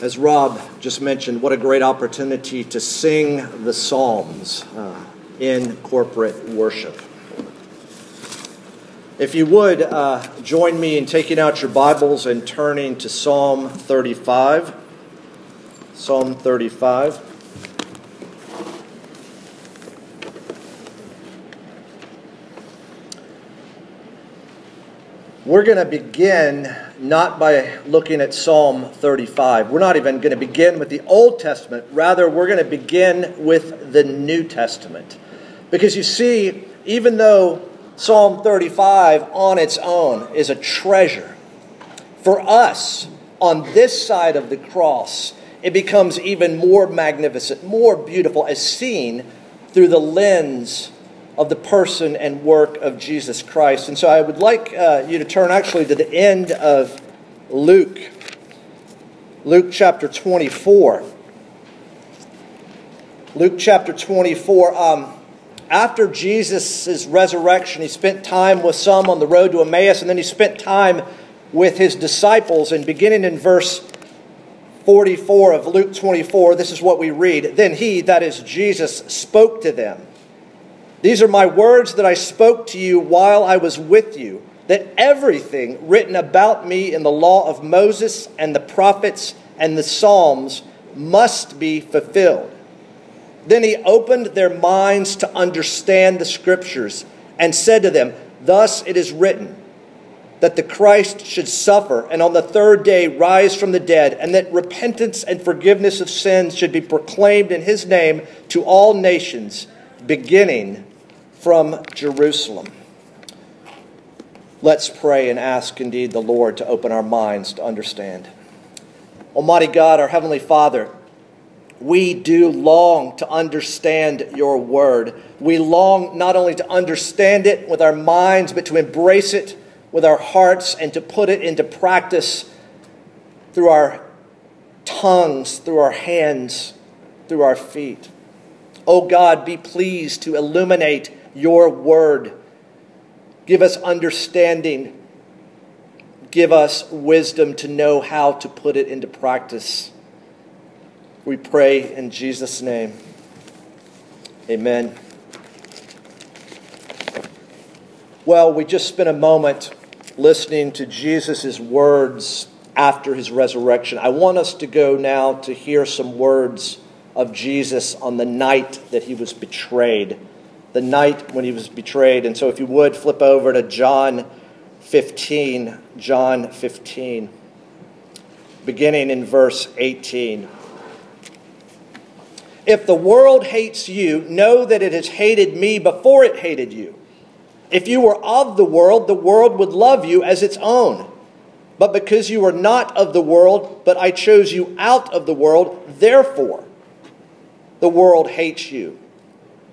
As Rob just mentioned, what a great opportunity to sing the Psalms uh, in corporate worship. If you would uh, join me in taking out your Bibles and turning to Psalm 35. Psalm 35. We're going to begin not by looking at Psalm 35. We're not even going to begin with the Old Testament. Rather, we're going to begin with the New Testament. Because you see, even though Psalm 35 on its own is a treasure, for us on this side of the cross, it becomes even more magnificent, more beautiful, as seen through the lens of the person and work of Jesus Christ. And so I would like uh, you to turn actually to the end of Luke, Luke chapter 24. Luke chapter 24. Um, after Jesus' resurrection, he spent time with some on the road to Emmaus, and then he spent time with his disciples. And beginning in verse 44 of Luke 24, this is what we read. Then he, that is Jesus, spoke to them these are my words that I spoke to you while I was with you, that everything written about me in the law of Moses and the prophets and the Psalms must be fulfilled. Then he opened their minds to understand the scriptures and said to them, Thus it is written that the Christ should suffer and on the third day rise from the dead, and that repentance and forgiveness of sins should be proclaimed in his name to all nations, beginning from Jerusalem. Let's pray and ask indeed the Lord to open our minds to understand. Almighty God, our Heavenly Father, we do long to understand your word. We long not only to understand it with our minds, but to embrace it with our hearts and to put it into practice through our tongues, through our hands, through our feet. Oh God, be pleased to illuminate your word. Give us understanding. Give us wisdom to know how to put it into practice. We pray in Jesus' name. Amen. Well, we just spent a moment listening to Jesus' words after his resurrection. I want us to go now to hear some words of Jesus on the night that he was betrayed the night when he was betrayed. And so, if you would, flip over to John 15. John 15, beginning in verse 18. If the world hates you, know that it has hated me before it hated you. If you were of the world, the world would love you as its own. But because you are not of the world, but I chose you out of the world, therefore the world hates you.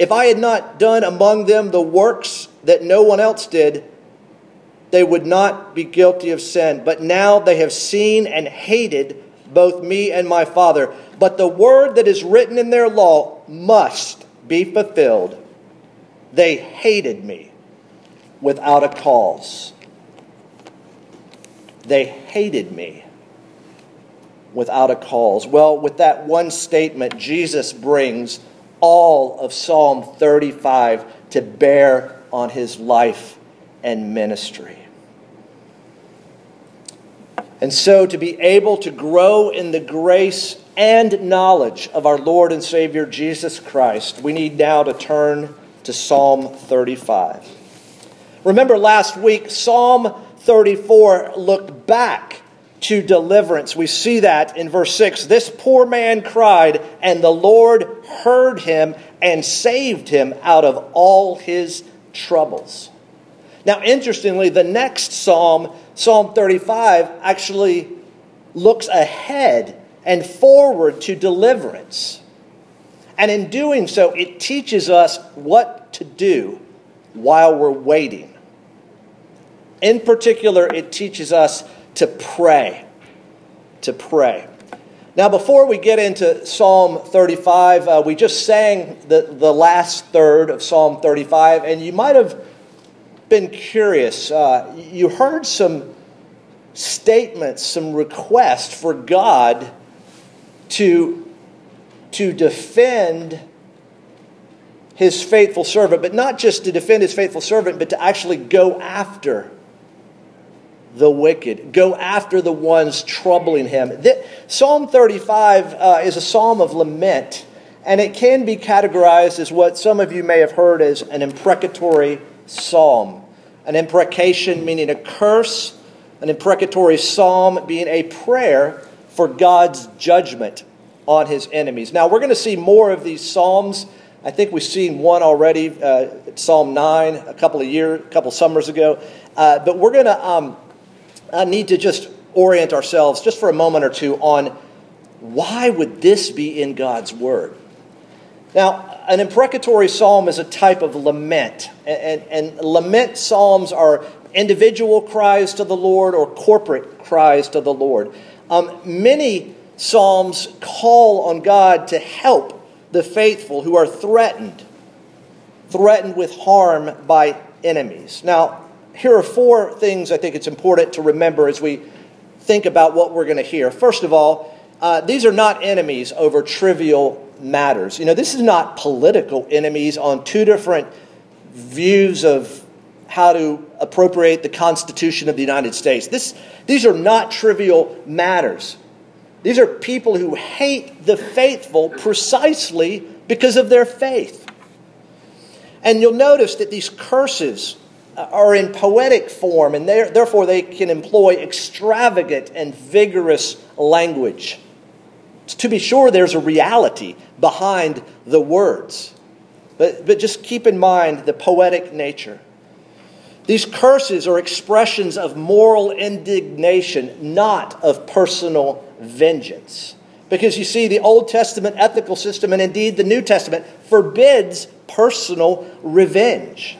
If I had not done among them the works that no one else did, they would not be guilty of sin. But now they have seen and hated both me and my Father. But the word that is written in their law must be fulfilled. They hated me without a cause. They hated me without a cause. Well, with that one statement, Jesus brings all of Psalm 35 to bear on his life and ministry. And so, to be able to grow in the grace and knowledge of our Lord and Savior Jesus Christ, we need now to turn to Psalm 35. Remember last week, Psalm 34 looked back to deliverance. We see that in verse 6. This poor man cried, and the Lord heard him and saved him out of all his troubles. Now, interestingly, the next psalm, Psalm 35, actually looks ahead and forward to deliverance. And in doing so, it teaches us what to do while we're waiting. In particular, it teaches us to pray. To pray. Now, before we get into Psalm 35, uh, we just sang the, the last third of Psalm 35, and you might have been curious. Uh, you heard some statements, some requests for God to, to defend his faithful servant, but not just to defend his faithful servant, but to actually go after the wicked, go after the ones troubling him. Psalm 35 uh, is a psalm of lament, and it can be categorized as what some of you may have heard as an imprecatory psalm. An imprecation meaning a curse, an imprecatory psalm being a prayer for God's judgment on his enemies. Now, we're going to see more of these psalms. I think we've seen one already, uh, Psalm 9, a couple of years, a couple summers ago. Uh, but we're going to um, uh, need to just orient ourselves just for a moment or two on why would this be in God's Word? Now, an imprecatory psalm is a type of lament, and, and, and lament psalms are individual cries to the Lord or corporate cries to the Lord. Um, many psalms call on God to help the faithful who are threatened, threatened with harm by enemies. Now, here are four things I think it's important to remember as we think about what we're going to hear. First of all, uh, these are not enemies over trivial matters. You know, this is not political enemies on two different views of how to appropriate the Constitution of the United States. This, these are not trivial matters. These are people who hate the faithful precisely because of their faith. And you'll notice that these curses Uh, are in poetic form, and therefore they can employ extravagant and vigorous language. To be sure, there's a reality behind the words, but, but just keep in mind the poetic nature. These curses are expressions of moral indignation, not of personal vengeance. Because you see, the Old Testament ethical system, and indeed the New Testament, forbids personal revenge.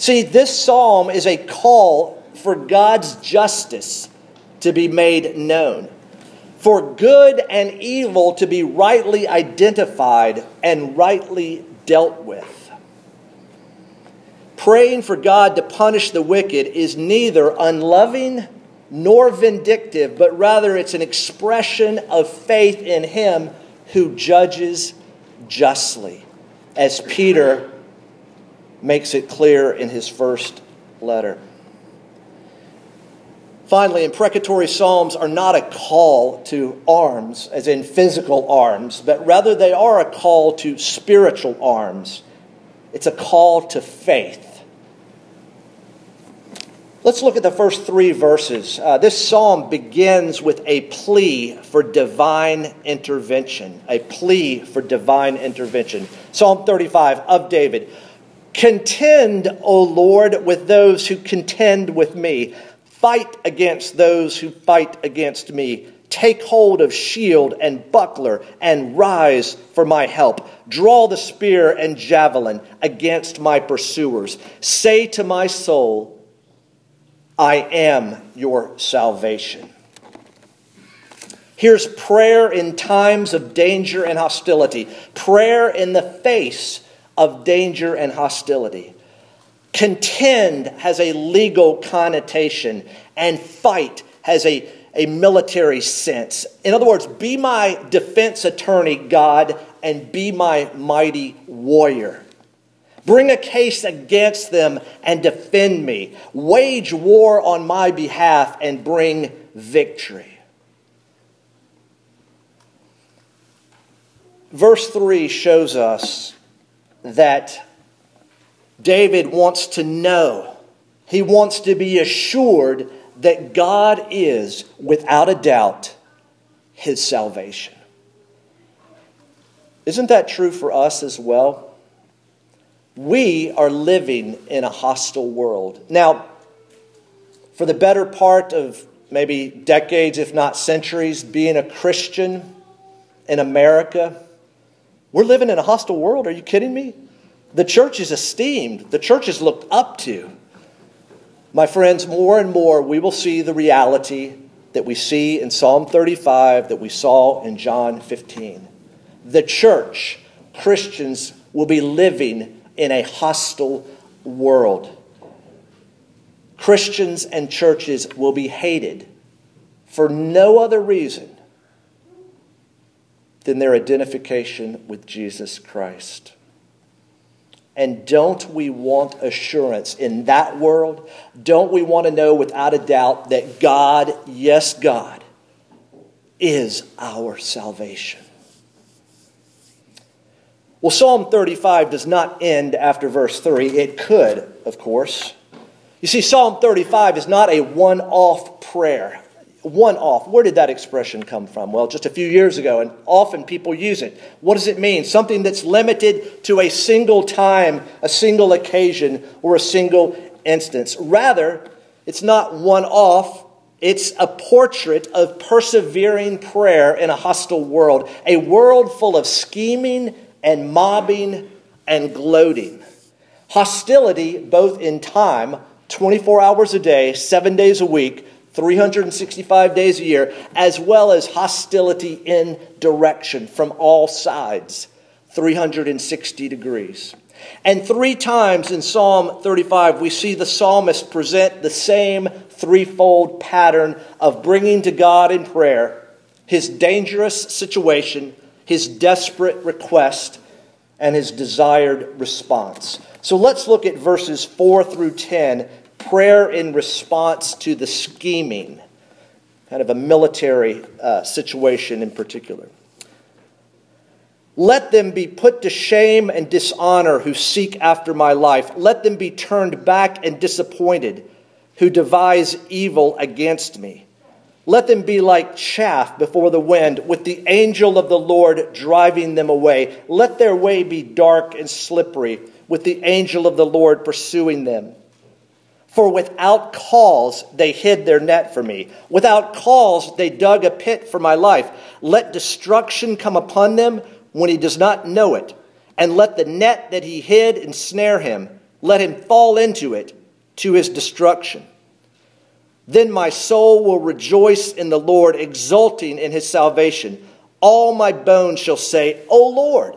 See, this psalm is a call for God's justice to be made known, for good and evil to be rightly identified and rightly dealt with. Praying for God to punish the wicked is neither unloving nor vindictive, but rather it's an expression of faith in Him who judges justly, as Peter makes it clear in his first letter. Finally, imprecatory psalms are not a call to arms, as in physical arms, but rather they are a call to spiritual arms. It's a call to faith. Let's look at the first three verses. Uh, this psalm begins with a plea for divine intervention. A plea for divine intervention. Psalm 35 of David. Contend, O Lord, with those who contend with me. Fight against those who fight against me. Take hold of shield and buckler and rise for my help. Draw the spear and javelin against my pursuers. Say to my soul, I am your salvation. Here's prayer in times of danger and hostility, prayer in the face of danger and hostility. Contend has a legal connotation, and fight has a, a military sense. In other words, be my defense attorney, God, and be my mighty warrior. Bring a case against them and defend me. Wage war on my behalf and bring victory. Verse 3 shows us that David wants to know. He wants to be assured that God is, without a doubt, his salvation. Isn't that true for us as well? We are living in a hostile world. Now, for the better part of maybe decades, if not centuries, being a Christian in America. We're living in a hostile world. Are you kidding me? The church is esteemed, the church is looked up to. My friends, more and more we will see the reality that we see in Psalm 35, that we saw in John 15. The church, Christians, will be living in a hostile world. Christians and churches will be hated for no other reason than their identification with Jesus Christ. And don't we want assurance in that world? Don't we want to know without a doubt that God, yes, God, is our salvation? Well, Psalm 35 does not end after verse 3. It could, of course. You see, Psalm 35 is not a one off prayer. One off. Where did that expression come from? Well, just a few years ago, and often people use it. What does it mean? Something that's limited to a single time, a single occasion, or a single instance. Rather, it's not one off, it's a portrait of persevering prayer in a hostile world, a world full of scheming and mobbing and gloating. Hostility, both in time, 24 hours a day, seven days a week, 365 days a year, as well as hostility in direction from all sides, 360 degrees. And three times in Psalm 35, we see the psalmist present the same threefold pattern of bringing to God in prayer his dangerous situation, his desperate request, and his desired response. So let's look at verses 4 through 10 prayer in response to the scheming, kind of a military uh, situation in particular. Let them be put to shame and dishonor who seek after my life. Let them be turned back and disappointed who devise evil against me. Let them be like chaff before the wind, with the angel of the Lord driving them away. Let their way be dark and slippery, with the angel of the Lord pursuing them. For without cause they hid their net for me. Without cause they dug a pit for my life. Let destruction come upon them when he does not know it. And let the net that he hid ensnare him. Let him fall into it to his destruction. Then my soul will rejoice in the Lord, exulting in his salvation. All my bones shall say, O Lord,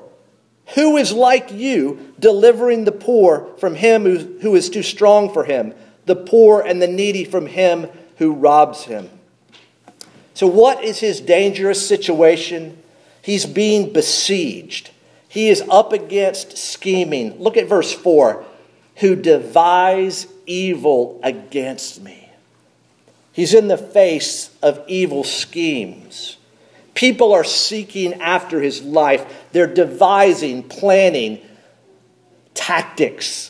who is like you, delivering the poor from him who, who is too strong for him, the poor and the needy from him who robs him? So, what is his dangerous situation? He's being besieged. He is up against scheming. Look at verse 4 who devise evil against me. He's in the face of evil schemes. People are seeking after his life. They're devising, planning tactics,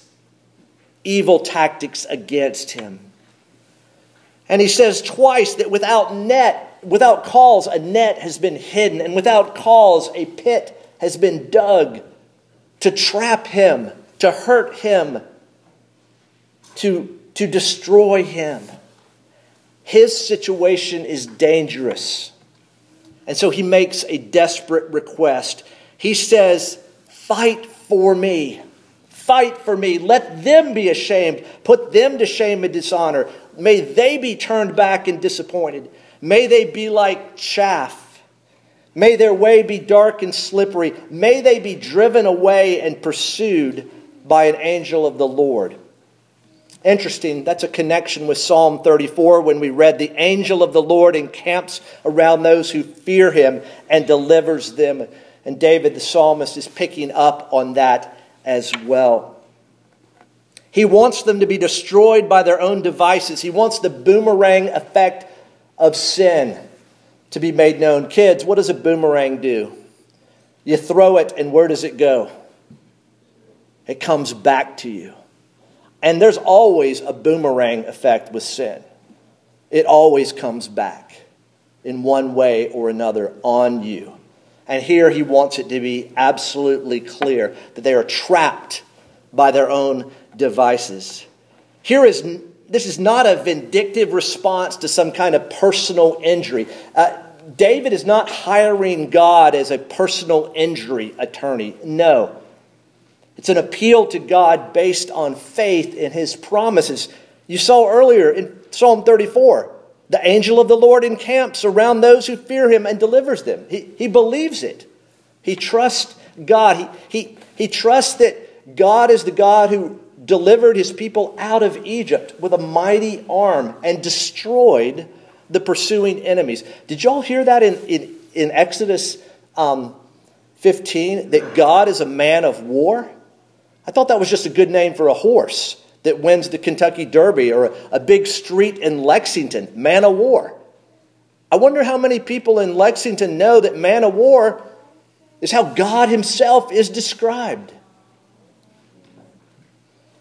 evil tactics against him. And he says twice that without net, without cause, a net has been hidden, and without cause, a pit has been dug to trap him, to hurt him, to, to destroy him. His situation is dangerous. And so he makes a desperate request. He says, Fight for me. Fight for me. Let them be ashamed. Put them to shame and dishonor. May they be turned back and disappointed. May they be like chaff. May their way be dark and slippery. May they be driven away and pursued by an angel of the Lord. Interesting, that's a connection with Psalm 34 when we read, The angel of the Lord encamps around those who fear him and delivers them. And David, the psalmist, is picking up on that as well. He wants them to be destroyed by their own devices. He wants the boomerang effect of sin to be made known. Kids, what does a boomerang do? You throw it, and where does it go? It comes back to you. And there's always a boomerang effect with sin, it always comes back in one way or another on you. And here he wants it to be absolutely clear that they are trapped by their own devices. Here is this is not a vindictive response to some kind of personal injury. Uh, David is not hiring God as a personal injury attorney. No. It's an appeal to God based on faith in his promises. You saw earlier in Psalm 34 the angel of the Lord encamps around those who fear him and delivers them. He, he believes it. He trusts God. He, he, he trusts that God is the God who delivered his people out of Egypt with a mighty arm and destroyed the pursuing enemies. Did y'all hear that in, in, in Exodus um, 15? That God is a man of war? I thought that was just a good name for a horse that wins the Kentucky Derby or a, big street in Lexington, man of war. I wonder how many people in Lexington know that man of war is how God Himself is described.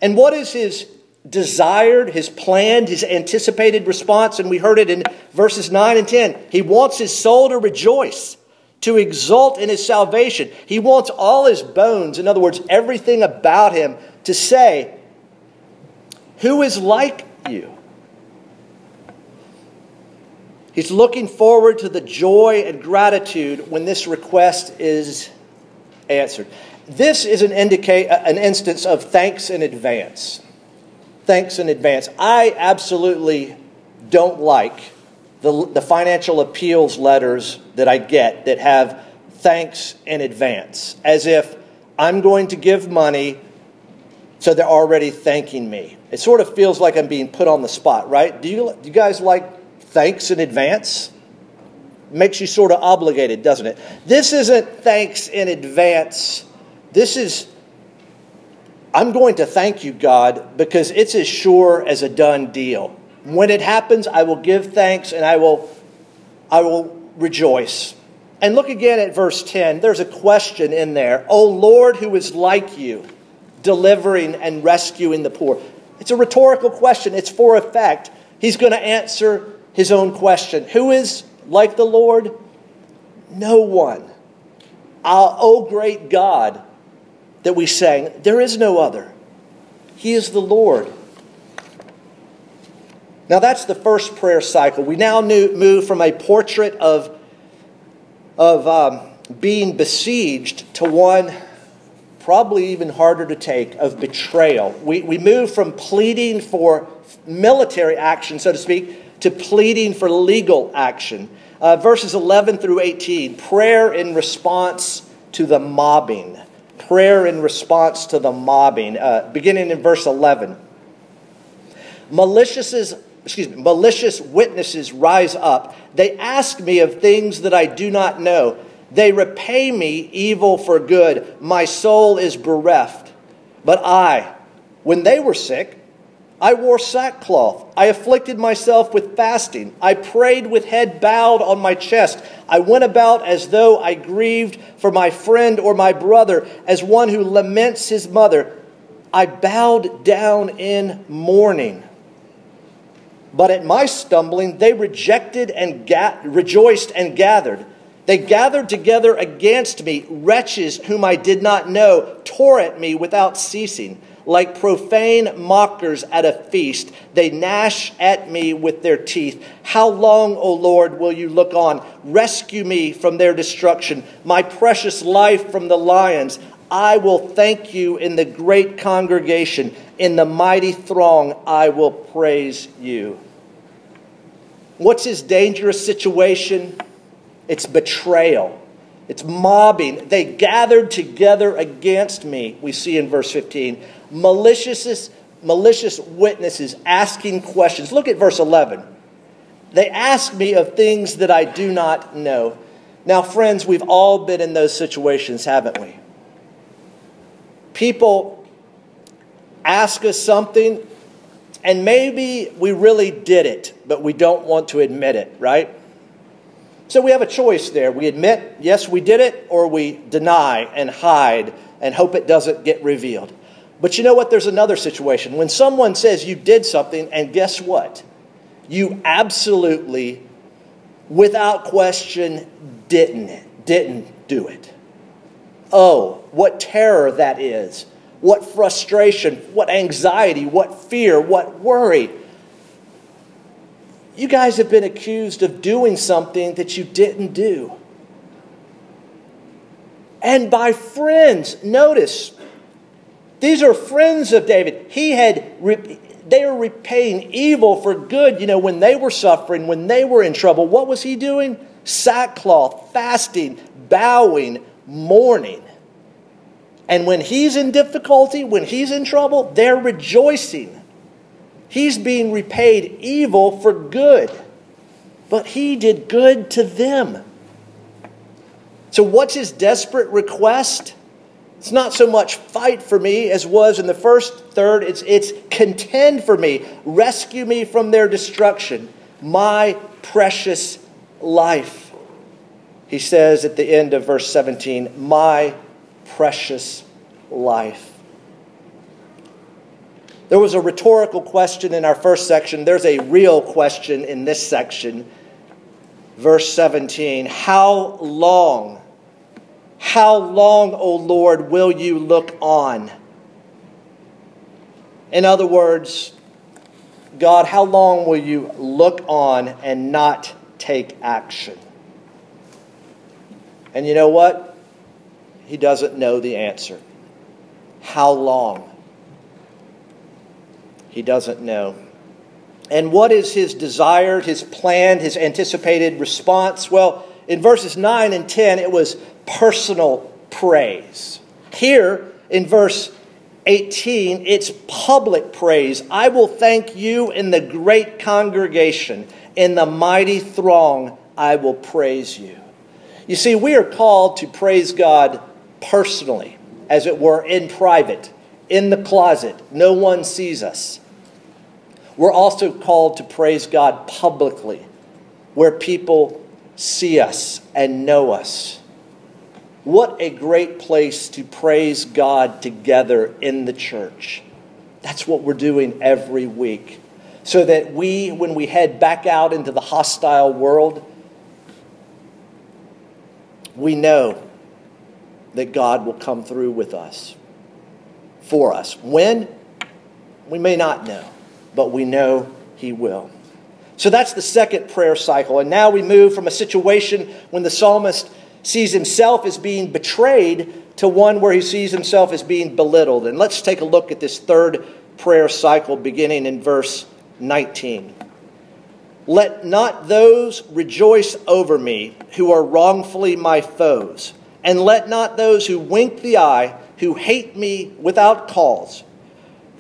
And what is His desired, His planned, His anticipated response? And we heard it in verses 9 and 10. He wants His soul to rejoice, to exult in His salvation. He wants all His bones, in other words, everything about Him, to say, Who is like you? He's looking forward to the joy and gratitude when this request is answered. This is an, indicate, an instance of thanks in advance. Thanks in advance. I absolutely don't like the, the financial appeals letters that I get that have thanks in advance, as if I'm going to give money, so they're already thanking me. It sort of feels like I'm being put on the spot, right? Do you, do you guys like thanks in advance. Makes you sort of obligated, doesn't it? This isn't thanks in advance. This is, I'm going to thank you, God, because it's as sure as a done deal. When it happens, I will give thanks and I will, I will rejoice. And look again at verse 10. There's a question in there. O Lord, who is like you, delivering and rescuing the poor. It's a rhetorical question, it's for effect. He's going to answer his own question Who is like the Lord? No one. Our, oh, great God, that we sang, there is no other. He is the Lord. Now, that's the first prayer cycle. We now move from a portrait of, of um, being besieged to one probably even harder to take of betrayal. We, we move from pleading for military action, so to speak, to pleading for legal action. Uh, verses 11 through 18 prayer in response to the mobbing. Prayer in response to the mobbing. Uh, beginning in verse 11. Malicious, excuse me, malicious witnesses rise up. They ask me of things that I do not know. They repay me evil for good. My soul is bereft. But I, when they were sick, I wore sackcloth. I afflicted myself with fasting. I prayed with head bowed on my chest. I went about as though I grieved for my friend or my brother, as one who laments his mother. I bowed down in mourning. But at my stumbling, they rejected and ga- rejoiced and gathered. They gathered together against me, wretches whom I did not know, tore at me without ceasing. Like profane mockers at a feast, they gnash at me with their teeth. How long, O Lord, will you look on? Rescue me from their destruction, my precious life from the lions. I will thank you in the great congregation. In the mighty throng, I will praise you. What's his dangerous situation? It's betrayal. It's mobbing. They gathered together against me, we see in verse 15 malicious, malicious witnesses asking questions. Look at verse 11. They ask me of things that I do not know. Now, friends, we've all been in those situations, haven't we? People ask us something, and maybe we really did it, but we don't want to admit it, right? So we have a choice there. We admit, yes, we did it, or we deny and hide and hope it doesn't get revealed. But you know what? There's another situation. When someone says you did something, and guess what? You absolutely, without question, didn't, didn't do it. Oh, what terror that is. What frustration, what anxiety, what fear, what worry. You guys have been accused of doing something that you didn't do. And by friends, notice, these are friends of David. He had, they are repaying evil for good. You know, when they were suffering, when they were in trouble, what was he doing? Sackcloth, fasting, bowing, mourning. And when he's in difficulty, when he's in trouble, they're rejoicing. He's being repaid evil for good. But he did good to them. So, what's his desperate request? It's not so much fight for me as was in the first third, it's, it's contend for me, rescue me from their destruction, my precious life. He says at the end of verse 17, my precious life. There was a rhetorical question in our first section. There's a real question in this section. Verse 17 How long, how long, O Lord, will you look on? In other words, God, how long will you look on and not take action? And you know what? He doesn't know the answer. How long? He doesn't know. And what is his desired, his planned, his anticipated response? Well, in verses 9 and 10, it was personal praise. Here, in verse 18, it's public praise. I will thank you in the great congregation, in the mighty throng, I will praise you. You see, we are called to praise God personally, as it were, in private, in the closet. No one sees us. We're also called to praise God publicly, where people see us and know us. What a great place to praise God together in the church. That's what we're doing every week. So that we, when we head back out into the hostile world, we know that God will come through with us, for us. When? We may not know but we know He will. So that's the second prayer cycle. And now we move from a situation when the psalmist sees himself as being betrayed to one where he sees himself as being belittled. And let's take a look at this third prayer cycle beginning in verse 19. Let not those rejoice over me who are wrongfully my foes, and let not those who wink the eye, who hate me without cause.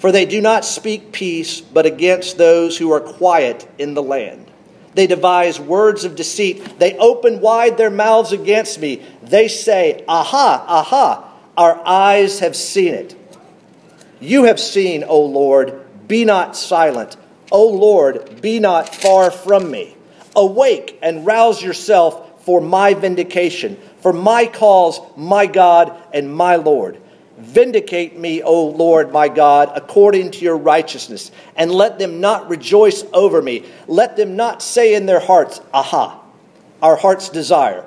For they do not speak peace, but against those who are quiet in the land. They devise words of deceit. They open wide their mouths against me. They say, Aha, aha, our eyes have seen it. You have seen, O Lord, be not silent. O Lord, be not far from me. Awake and rouse yourself for my vindication, for my cause, my God and my Lord. Vindicate me, O Lord my God, according to your righteousness, and let them not rejoice over me. Let them not say in their hearts, Aha, our heart's desire.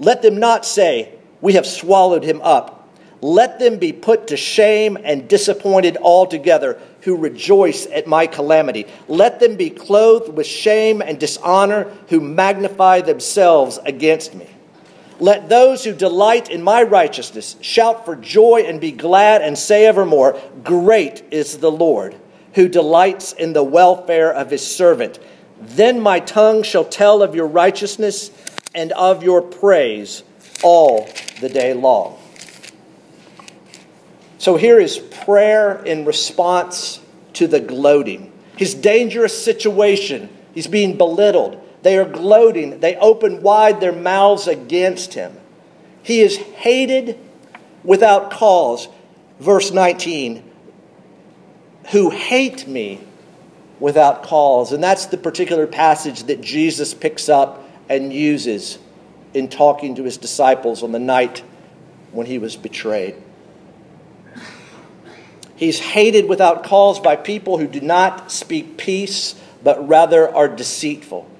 Let them not say, We have swallowed him up. Let them be put to shame and disappointed altogether who rejoice at my calamity. Let them be clothed with shame and dishonor who magnify themselves against me. Let those who delight in my righteousness shout for joy and be glad and say evermore, Great is the Lord, who delights in the welfare of his servant. Then my tongue shall tell of your righteousness and of your praise all the day long. So here is prayer in response to the gloating. His dangerous situation, he's being belittled. They are gloating. They open wide their mouths against him. He is hated without cause. Verse 19, who hate me without cause. And that's the particular passage that Jesus picks up and uses in talking to his disciples on the night when he was betrayed. He's hated without cause by people who do not speak peace, but rather are deceitful.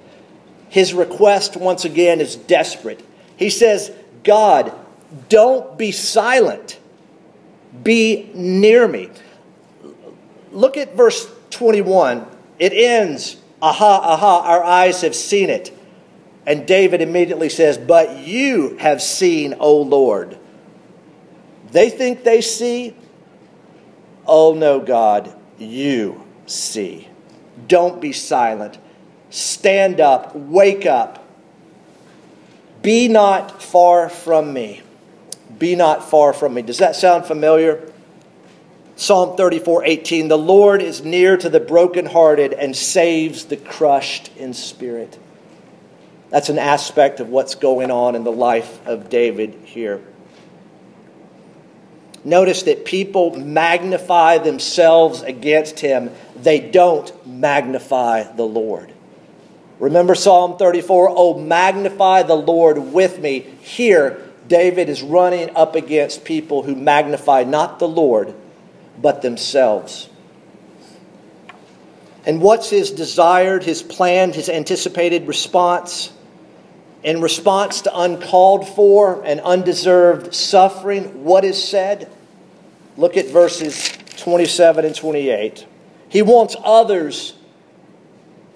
His request, once again, is desperate. He says, God, don't be silent. Be near me. Look at verse 21. It ends Aha, aha, our eyes have seen it. And David immediately says, But you have seen, O Lord. They think they see. Oh no, God, you see. Don't be silent. Stand up, wake up. Be not far from me. Be not far from me. Does that sound familiar? Psalm 34 18 The Lord is near to the brokenhearted and saves the crushed in spirit. That's an aspect of what's going on in the life of David here. Notice that people magnify themselves against him, they don't magnify the Lord. Remember Psalm 34 Oh, magnify the Lord with me. Here, David is running up against people who magnify not the Lord but themselves. And what's his desired, his planned, his anticipated response? In response to uncalled for and undeserved suffering, what is said? Look at verses 27 and 28. He wants others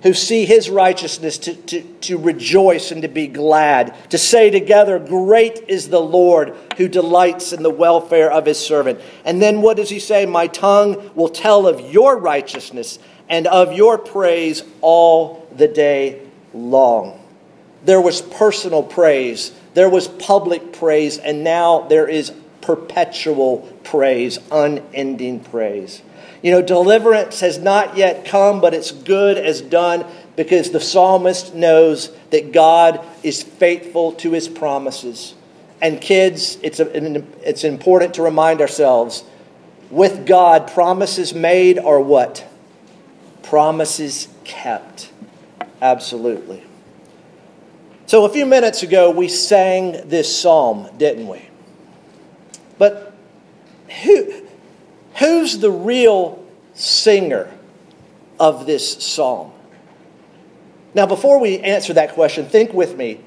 who see his righteousness to, to, to rejoice and to be glad, to say together, Great is the Lord who delights in the welfare of his servant. And then what does he say? My tongue will tell of your righteousness and of your praise all the day long. There was personal praise, there was public praise, and now there is perpetual praise, unending praise. You know, deliverance has not yet come, but it's good as done because the psalmist knows that God is faithful to his promises. And kids, it's, a, it's important to remind ourselves with God, promises made are what? Promises kept. Absolutely. So a few minutes ago, we sang this psalm, didn't we? But who, Who's the real singer of this psalm? Now, before we answer that question, think with me.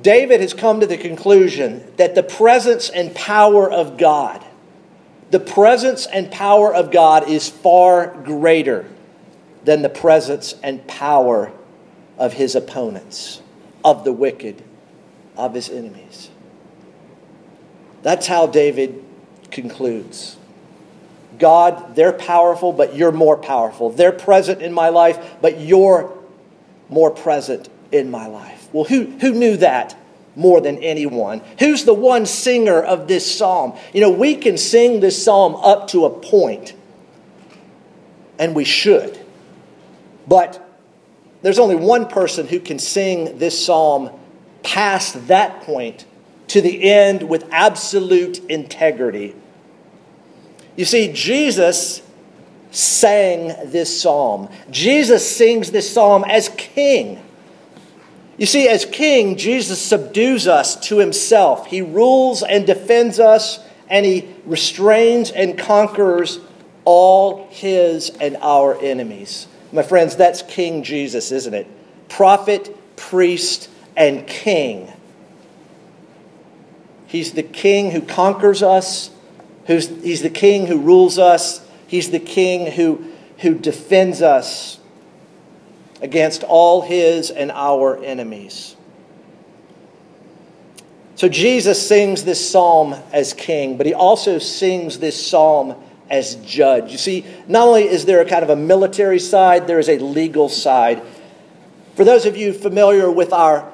David has come to the conclusion that the presence and power of God, the presence and power of God is far greater than the presence and power of his opponents, of the wicked, of his enemies. That's how David concludes. God, they're powerful, but you're more powerful. They're present in my life, but you're more present in my life. Well, who, who knew that more than anyone? Who's the one singer of this psalm? You know, we can sing this psalm up to a point, and we should. But there's only one person who can sing this psalm past that point to the end with absolute integrity you see, Jesus sang this psalm. Jesus sings this psalm as king. You see, as king, Jesus subdues us to himself. He rules and defends us, and he restrains and conquers all his and our enemies. My friends, that's King Jesus, isn't it? Prophet, priest, and king. He's the king who conquers us Who's, he's the king who rules us, he's the king who, who defends us against all his and our enemies. So Jesus sings this psalm as king, but he also sings this psalm as judge. You see, not only is there a kind of a military side, there is a legal side. For those of you familiar with our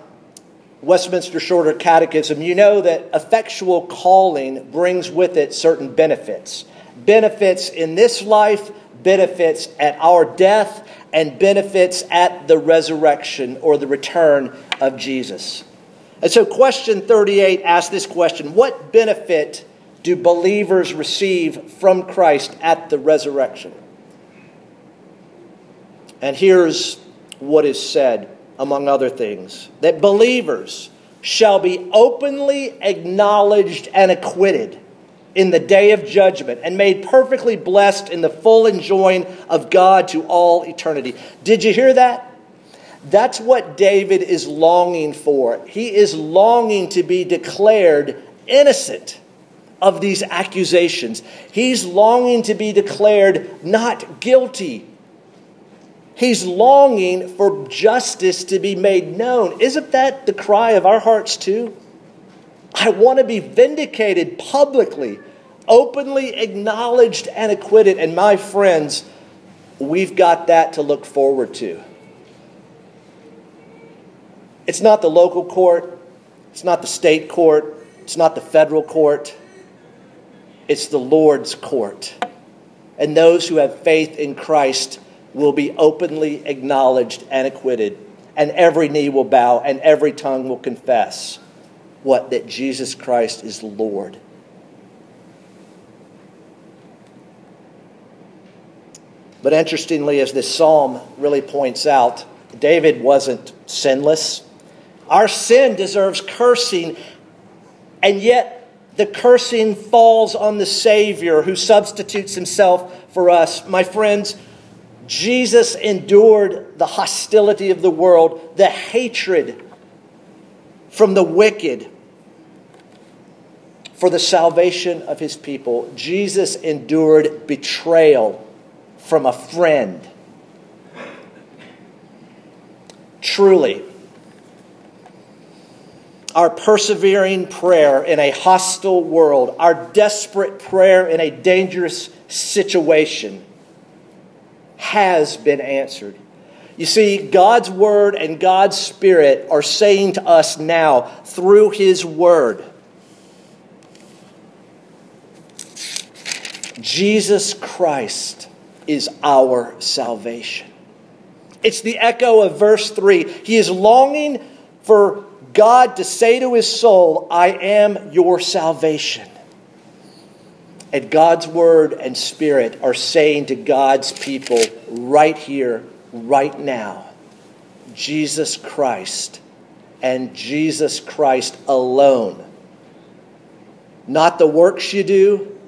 Westminster Shorter Catechism, you know that effectual calling brings with it certain benefits. Benefits in this life, benefits at our death, and benefits at the resurrection or the return of Jesus. And so, question 38 asks this question What benefit do believers receive from Christ at the resurrection? And here's what is said among other things, that believers shall be openly acknowledged and acquitted in the day of judgment and made perfectly blessed in the full enjoying of God to all eternity. Did you hear that? That's what David is longing for. He is longing to be declared innocent of these accusations. He's longing to be declared not guilty He's longing for justice to be made known. Isn't that the cry of our hearts, too? I want to be vindicated publicly, openly acknowledged and acquitted. And my friends, we've got that to look forward to. It's not the local court, it's not the state court, it's not the federal court, it's the Lord's court. And those who have faith in Christ will be openly acknowledged and acquitted, and every knee will bow and every tongue will confess what that Jesus Christ is Lord. But interestingly, as this psalm really points out, David wasn't sinless. Our sin deserves cursing, and yet the cursing falls on the Savior who substitutes himself for us. My friends, Jesus endured the hostility of the world, the hatred from the wicked for the salvation of his people. Jesus endured betrayal from a friend. Truly, our persevering prayer in a hostile world, our desperate prayer in a dangerous situation has been answered. You see, God's Word and God's Spirit are saying to us now through His Word Jesus Christ is our salvation. It's the echo of verse 3. He is longing for God to say to his soul, I am your salvation. And God's word and spirit are saying to God's people right here, right now, Jesus Christ and Jesus Christ alone. Not the works you do,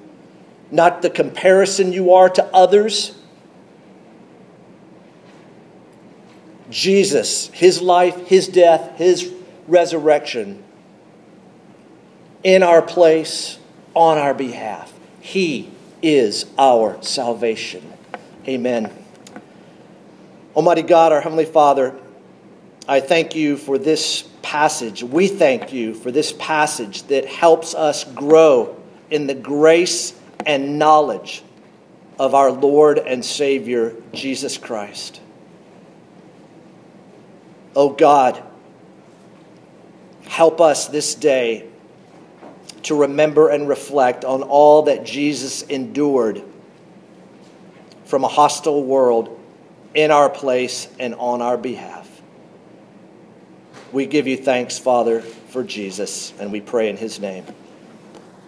not the comparison you are to others. Jesus, his life, his death, his resurrection in our place, on our behalf. He is our salvation. Amen. Almighty God, our Heavenly Father, I thank you for this passage. We thank you for this passage that helps us grow in the grace and knowledge of our Lord and Savior, Jesus Christ. Oh God, help us this day to remember and reflect on all that Jesus endured from a hostile world in our place and on our behalf. We give you thanks, Father, for Jesus, and we pray in his name.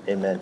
Amen.